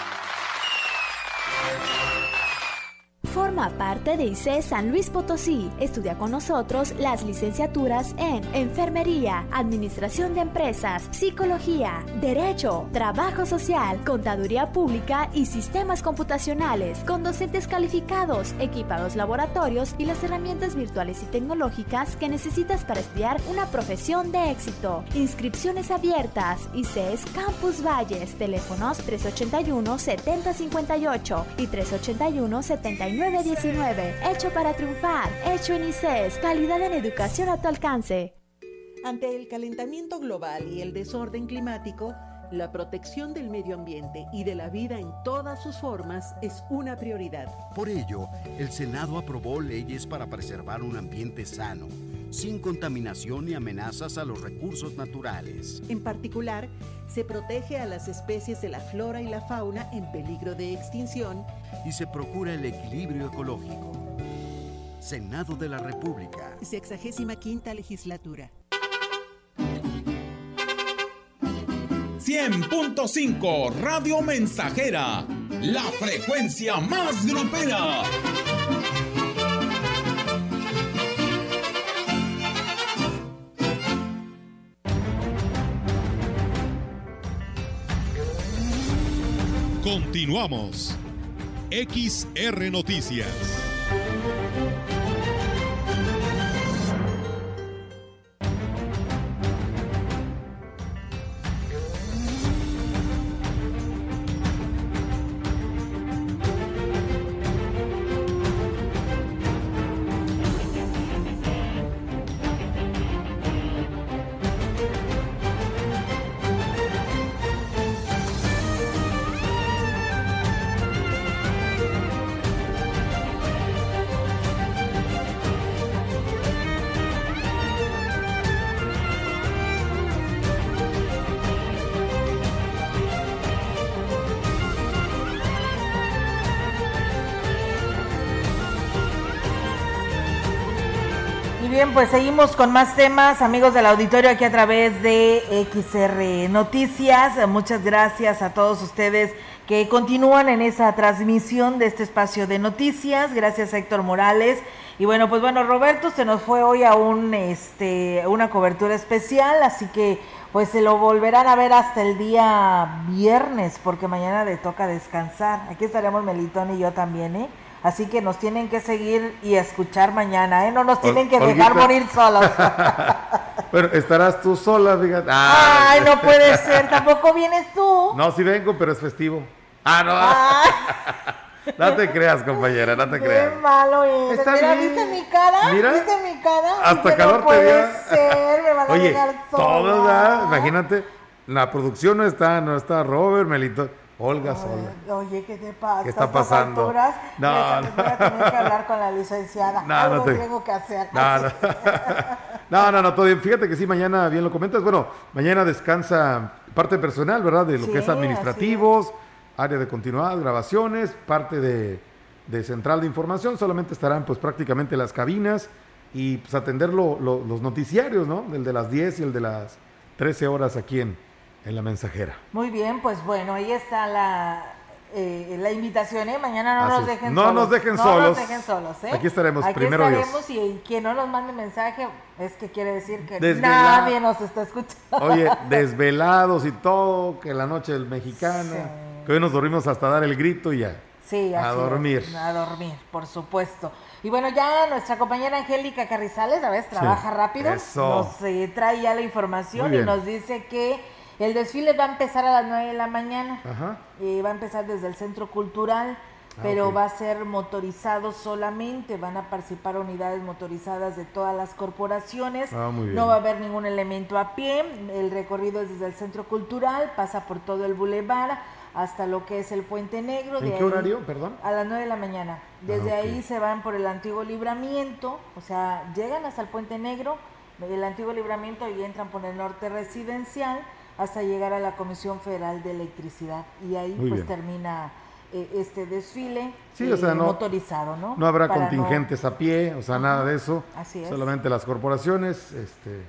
Forma parte de ICE San Luis Potosí. Estudia con nosotros las licenciaturas en Enfermería, Administración de Empresas, Psicología, Derecho, Trabajo Social, Contaduría Pública y Sistemas Computacionales, con docentes calificados, equipados laboratorios y las herramientas virtuales y tecnológicas que necesitas para estudiar una profesión de éxito. Inscripciones abiertas. ICES Campus Valles. Teléfonos 381-7058 y 381-7919. Hecho para triunfar. Hecho en ICES. Calidad en educación a tu alcance. Ante el calentamiento global y el desorden climático, la protección del medio ambiente y de la vida en todas sus formas es una prioridad. Por ello, el Senado aprobó leyes para preservar un ambiente sano, sin contaminación ni amenazas a los recursos naturales. En particular, se protege a las especies de la flora y la fauna en peligro de extinción y se procura el equilibrio ecológico. Senado de la República. Sexagésima quinta legislatura. 100.5 Radio Mensajera, la frecuencia más grupera. Continuamos. XR Noticias. Pues seguimos con más temas, amigos del auditorio, aquí a través de XR Noticias. Muchas gracias a todos ustedes que continúan en esa transmisión de este espacio de noticias. Gracias a Héctor Morales. Y bueno, pues bueno, Roberto se nos fue hoy a un este una cobertura especial, así que pues se lo volverán a ver hasta el día viernes, porque mañana le toca descansar. Aquí estaremos Melitón y yo también, ¿eh? Así que nos tienen que seguir y escuchar mañana, ¿eh? No nos tienen que dejar morir solos. Pero estarás tú sola, fíjate. Ay, no puede ser, tampoco vienes tú. No, sí vengo, pero es festivo. Ah, no. no te creas, compañera, no te creas. Qué malo eres. Está Mira, bien. ¿viste mi cara? Mira. ¿Viste mi cara? Hasta calor no te puede ser, me van a Oye, dejar sola. todos, ¿verdad? Imagínate, la producción no está, no está Robert, Melito, Olga sola. Oye, ¿qué te pasa? ¿Qué está pasando? alturas, No, les- voy a tener que hablar con la licenciada. No, Algo no te- tengo que hacer. No, no. No, no, no, todo bien. Fíjate que sí, mañana, bien lo comentas, bueno, mañana descansa parte personal, ¿verdad? De lo Sí, que es administrativos, área de continuidad, grabaciones, parte de, de central de información, solamente estarán pues prácticamente las cabinas y pues atender lo- lo- los noticiarios, ¿no? El de las 10 y el de las 13 horas aquí en, en la mensajera. Muy bien, pues bueno, ahí está la, eh, la invitación, ¿eh? Mañana no nos dejen No solos. nos dejen no solos. nos dejen solos, ¿eh? Aquí estaremos, Aquí primero Dios. estaremos y quien no nos mande mensaje es que quiere decir que Desvelado. nadie nos está escuchando. Oye, desvelados y todo, que la noche del mexicano, que hoy nos dormimos hasta dar el grito y ya. Sí, A es, dormir. a dormir, por supuesto. Y bueno, ya nuestra compañera Angélica Carrizales, a veces trabaja rápido, eso. nos eh, trae ya la información y nos dice que el desfile va a empezar a las 9 de la mañana. Ajá. Eh, va a empezar desde el Centro Cultural, Ah, pero va a ser motorizado solamente. Van a participar unidades motorizadas de todas las corporaciones. Ah, muy bien. No va a haber ningún elemento a pie. El recorrido es desde el Centro Cultural, pasa por todo el bulevar hasta lo que es el Puente Negro. ¿En de qué ahí- horario, perdón? A las 9 de la mañana. Desde Ah, ok. ahí se van por el antiguo libramiento, o sea, llegan hasta el Puente Negro, el antiguo libramiento y entran por el norte residencial hasta llegar a la Comisión Federal de Electricidad. Y ahí Muy pues bien. termina eh, este desfile Sí, o sea, eh, no- motorizado, ¿no? No habrá Para no- contingentes a pie, o sea, nada de eso. Así es. Solamente las corporaciones, este,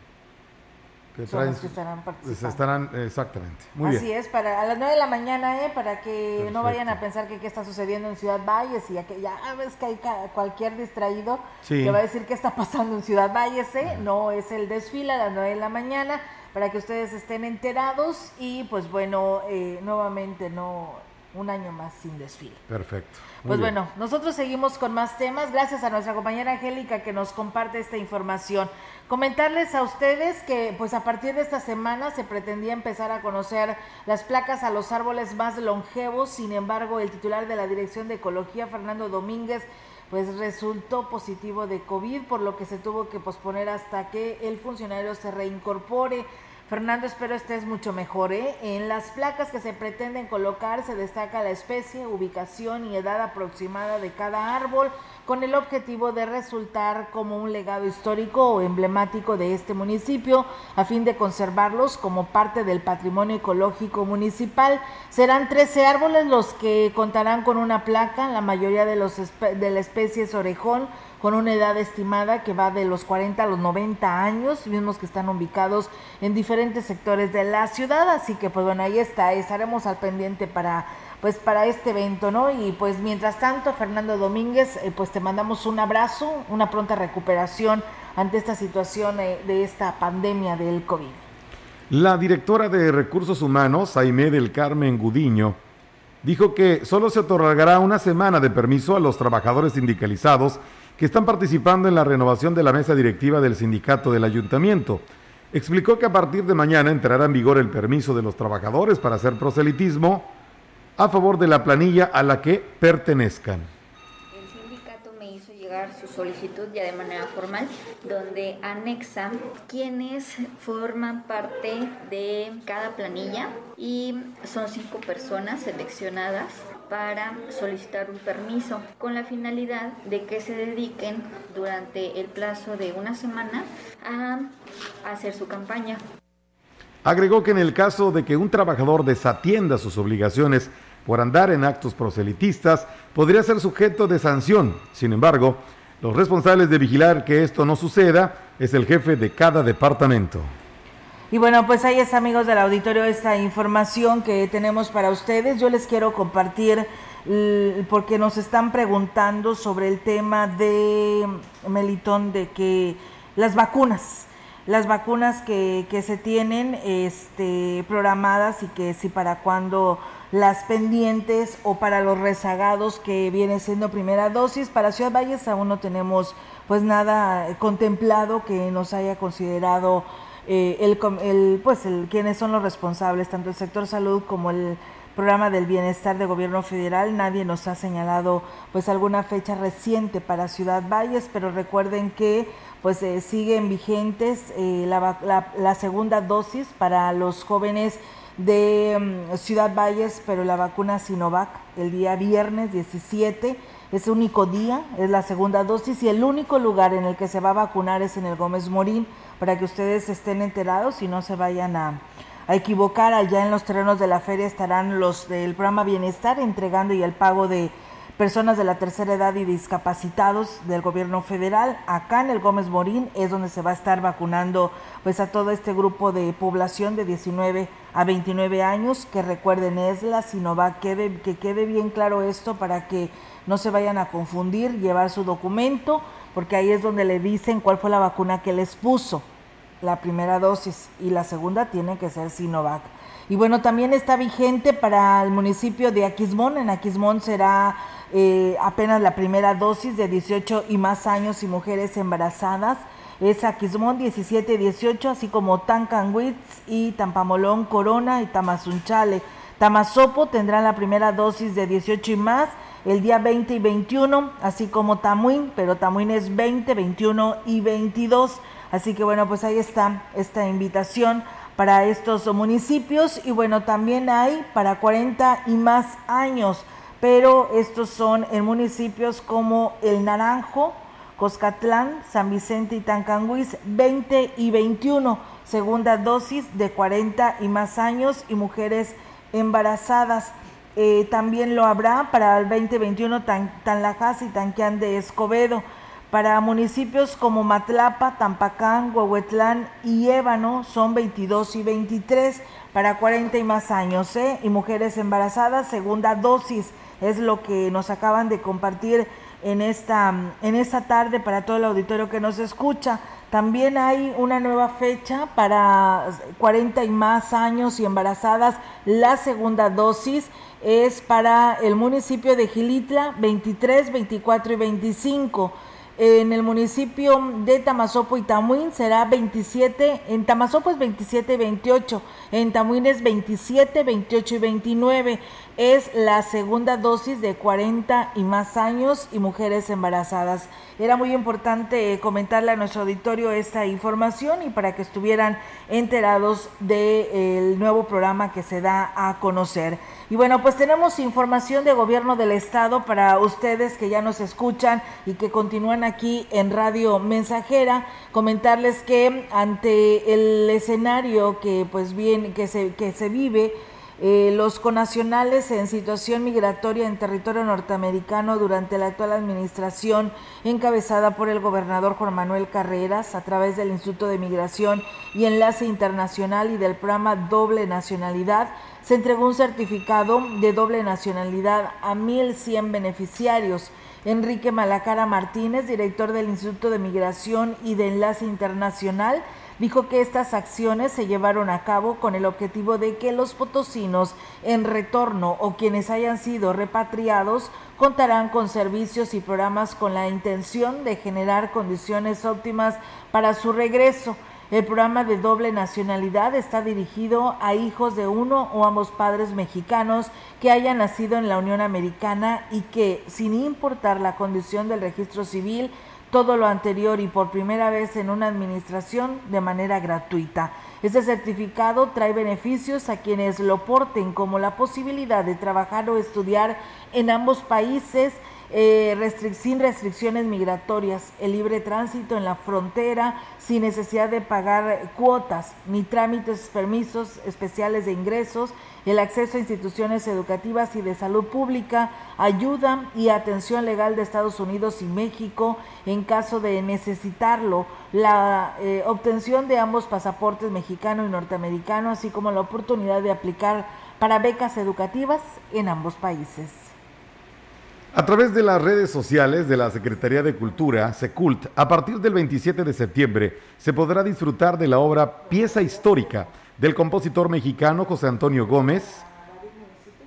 que traen que estarán participando. estarán, exactamente. Muy Así bien. es, para a las 9 de la mañana, ¿eh? para que no vayan a pensar que qué está sucediendo en Ciudad Valles y ya que ya ves que hay cualquier distraído Sí. que va a decir qué está pasando en Ciudad Valles, ¿eh? no es el desfile a las 9 de la mañana para que ustedes estén enterados y pues bueno, eh, nuevamente no un año más sin desfile. Perfecto. Pues bien. bueno, nosotros seguimos con más temas. Gracias a nuestra compañera Angélica que nos comparte esta información. Comentarles a ustedes que pues a partir de esta semana se pretendía empezar a conocer las placas a los árboles más longevos. Sin embargo, el titular de la Dirección de Ecología, Fernando Domínguez, pues resultó positivo de COVID, por lo que se tuvo que posponer hasta que el funcionario se reincorpore. Fernando, espero estés mucho mejor. ¿eh? En las placas que se pretenden colocar se destaca la especie, ubicación y edad aproximada de cada árbol, con el objetivo de resultar como un legado histórico o emblemático de este municipio, a fin de conservarlos como parte del patrimonio ecológico municipal. Serán 13 árboles los que contarán con una placa, la mayoría de, los de la especie es orejón, con una edad estimada que va de los 40 a los 90 años, mismos que están ubicados en diferentes sectores de la ciudad, así que pues bueno, ahí está, estaremos al pendiente para pues para este evento, ¿no? Y pues mientras tanto, Fernando Domínguez, eh, pues te mandamos un abrazo, una pronta recuperación ante esta situación eh, de esta pandemia del COVID. La directora de Recursos Humanos, Aimé del Carmen Gudiño, dijo que solo se otorgará una semana de permiso a los trabajadores sindicalizados que están participando en la renovación de la mesa directiva del sindicato del ayuntamiento. Explicó que a partir de mañana entrará en vigor el permiso de los trabajadores para hacer proselitismo a favor de la planilla a la que pertenezcan. El sindicato me hizo llegar su solicitud ya de manera formal, donde anexa quienes forman parte de cada planilla y son cinco personas seleccionadas para solicitar un permiso con la finalidad de que se dediquen durante el plazo de una semana a hacer su campaña. Agregó que en el caso de que un trabajador desatienda sus obligaciones por andar en actos proselitistas, podría ser sujeto de sanción. Sin embargo, los responsables de vigilar que esto no suceda es el jefe de cada departamento. Y bueno, pues ahí es amigos del auditorio esta información que tenemos para ustedes. Yo les quiero compartir porque nos están preguntando sobre el tema de Melitón de que las vacunas, las vacunas que, que se tienen este, programadas y que si para cuando las pendientes o para los rezagados que viene siendo primera dosis. Para Ciudad Valles aún no tenemos pues nada contemplado que nos haya considerado eh, el, el, pues el, quienes son los responsables, tanto el sector salud como el programa del bienestar de gobierno federal. Nadie nos ha señalado pues alguna fecha reciente para Ciudad Valles, pero recuerden que pues eh, siguen vigentes eh, la- la segunda dosis para los jóvenes de mm, Ciudad Valles, pero la vacuna Sinovac el día viernes 17 es único día, es la segunda dosis y el único lugar en el que se va a vacunar es en el Gómez Morín, para que ustedes estén enterados y no se vayan a, a equivocar. Allá en los terrenos de la feria estarán los del programa Bienestar entregando y el pago de personas de la tercera edad y discapacitados del gobierno federal. Acá en el Gómez Morín es donde se va a estar vacunando pues a todo este grupo de población de 19 a 29 años, que recuerden es la Sinovac, quede, que quede bien claro esto para que no se vayan a confundir, llevar su documento, porque ahí es donde le dicen cuál fue la vacuna que les puso, la primera dosis, y la segunda tiene que ser Sinovac. Y bueno, también está vigente para el municipio de Aquismón. En Aquismón será eh, apenas la primera dosis de 18 y más años y mujeres embarazadas. Es Aquismón 17 y 18, así como Tancanwitz y Tampamolón, Corona y Tamazunchale. Tamazopo tendrán la primera dosis de 18 y más el día 20 y 21, así como Tamuín, pero Tamuín es 20, 21 y 22. Así que bueno, pues ahí está esta invitación para estos municipios y bueno, también hay para 40 y más años, pero estos son en municipios como El Naranjo, Coscatlán, San Vicente y Tancanguis, 20 y 21, segunda dosis de 40 y más años y mujeres embarazadas. Eh, también lo habrá para el 2021 Tan, Tanlajas y Tanquián de Escobedo. Para municipios como Matlapa, Tampacán, Huehuetlán y Ébano son 22 y 23 para 40 y más años. ¿eh? Y mujeres embarazadas, segunda dosis, es lo que nos acaban de compartir en esta, en esta tarde para todo el auditorio que nos escucha. También hay una nueva fecha para 40 y más años y embarazadas. La segunda dosis es para el municipio de Gilitla, 23, 24 y 25. En el municipio de Tamazopo y Tamuín será 27, en Tamazopo es 27 y 28, en Tamuín es 27, 28 y 29. Es la segunda dosis de 40 y más años y mujeres embarazadas. Era muy importante comentarle a nuestro auditorio esta información y para que estuvieran enterados del nuevo programa que se da a conocer. Y bueno, pues tenemos información de gobierno del estado para ustedes que ya nos escuchan y que continúan aquí en Radio Mensajera. Comentarles que ante el escenario que pues bien que se, que se vive eh, los conacionales en situación migratoria en territorio norteamericano durante la actual administración encabezada por el gobernador Juan Manuel Carreras a través del Instituto de Migración y Enlace Internacional y del programa Doble Nacionalidad se entregó un certificado de doble nacionalidad a 1.100 beneficiarios. Enrique Malacara Martínez, director del Instituto de Migración y de Enlace Internacional, dijo que estas acciones se llevaron a cabo con el objetivo de que los potosinos en retorno o quienes hayan sido repatriados contarán con servicios y programas con la intención de generar condiciones óptimas para su regreso. El programa de doble nacionalidad está dirigido a hijos de uno o ambos padres mexicanos que hayan nacido en la Unión Americana y que, sin importar la condición del registro civil, todo lo anterior y por primera vez en una administración de manera gratuita. Este certificado trae beneficios a quienes lo porten como la posibilidad de trabajar o estudiar en ambos países eh, sin restricciones migratorias, el libre tránsito en la frontera sin necesidad de pagar cuotas ni trámites, permisos especiales de ingresos, el acceso a instituciones educativas y de salud pública, ayuda y atención legal de Estados Unidos y México en caso de necesitarlo, la eh, obtención de ambos pasaportes mexicano y norteamericano, así como la oportunidad de aplicar para becas educativas en ambos países. A través de las redes sociales de la Secretaría de Cultura, Secult, a partir del 27 de septiembre se podrá disfrutar de la obra Pieza Histórica del compositor mexicano José Antonio Gómez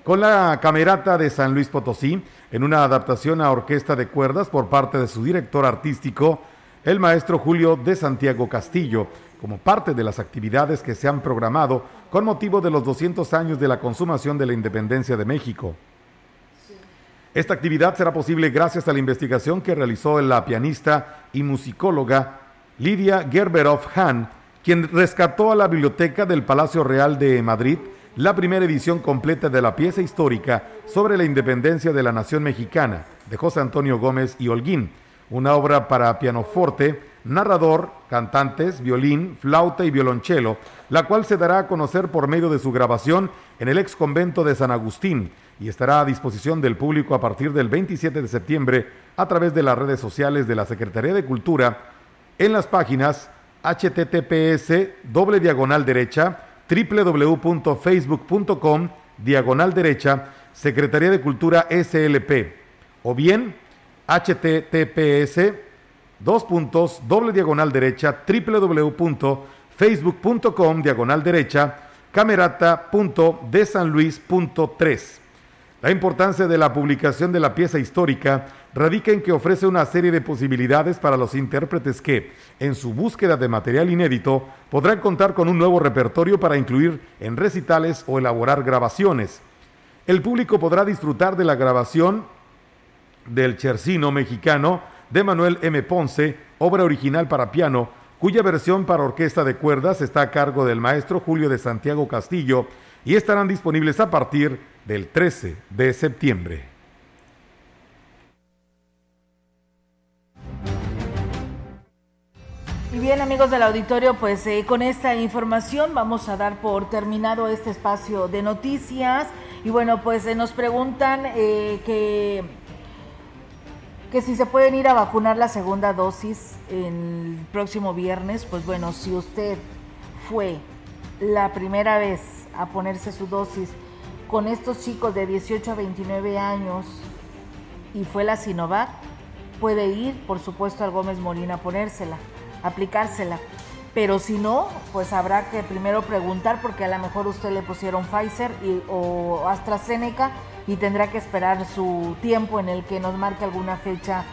con la Camerata de San Luis Potosí en una adaptación a orquesta de cuerdas por parte de su director artístico, el maestro Julio de Santiago Castillo, como parte de las actividades que se han programado con motivo de los 200 años de la consumación de la independencia de México. Esta actividad será posible gracias a la investigación que realizó la pianista y musicóloga Lidia Gerberov-Hahn, quien rescató a la biblioteca del Palacio Real de Madrid la primera edición completa de la pieza histórica sobre la independencia de la nación mexicana de José Antonio Gómez y Holguín, una obra para pianoforte, narrador, cantantes, violín, flauta y violonchelo, la cual se dará a conocer por medio de su grabación en el ex convento de San Agustín, y estará a disposición del público a partir del 27 de septiembre a través de las redes sociales de la Secretaría de Cultura en las páginas https doble diagonal derecha www.facebook.com diagonal derecha Secretaría de Cultura SLP o bien https dos puntos doble diagonal derecha www.facebook.com diagonal derecha camerata.desanluis.3 la importancia de la publicación de la pieza histórica radica en que ofrece una serie de posibilidades para los intérpretes que, en su búsqueda de material inédito, podrán contar con un nuevo repertorio para incluir en recitales o elaborar grabaciones. El público podrá disfrutar de la grabación del Chercino mexicano de Manuel M. Ponce, obra original para piano, cuya versión para orquesta de cuerdas está a cargo del maestro Julio de Santiago Castillo y estarán disponibles a partir del 13 de septiembre. Y bien amigos del auditorio, pues eh, con esta información vamos a dar por terminado este espacio de noticias. Y bueno, pues eh, nos preguntan eh, que que si se pueden ir a vacunar la segunda dosis el próximo viernes, pues bueno, si usted fue la primera vez a ponerse su dosis con estos chicos de 18 a 29 años y fue la Sinovac, puede ir, por supuesto, al Gómez Molina a ponérsela, aplicársela. Pero si no, pues habrá que primero preguntar porque a lo mejor usted le pusieron Pfizer o AstraZeneca y tendrá que esperar su tiempo en el que nos marque alguna fecha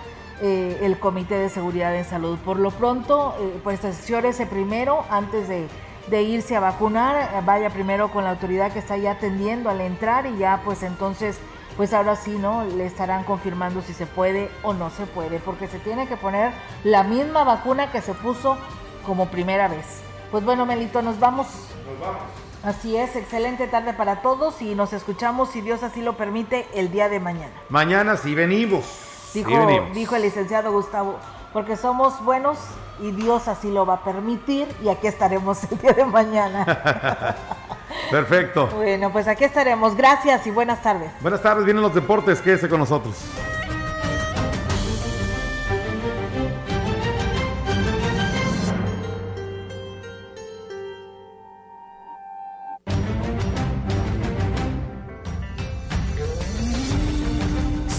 eh, el Comité de Seguridad en Salud. Por lo pronto, eh, pues asesórese primero antes de, de, irse a vacunar, vaya primero con la autoridad que está ya atendiendo al entrar y ya pues entonces, pues ahora sí, ¿no? Le estarán confirmando si se puede o no se puede, porque se tiene que poner la misma vacuna que se puso como primera vez. Pues bueno, Melito, nos vamos. Nos vamos. Así es, excelente tarde para todos y nos escuchamos, si Dios así lo permite, el día de mañana. Mañana sí venimos. Dijo, sí venimos. dijo el licenciado Gustavo, porque somos buenos y Dios así lo va a permitir y aquí estaremos el día de mañana. Perfecto. bueno, pues aquí estaremos. Gracias y buenas tardes. Buenas tardes, vienen los deportes, quédese con nosotros.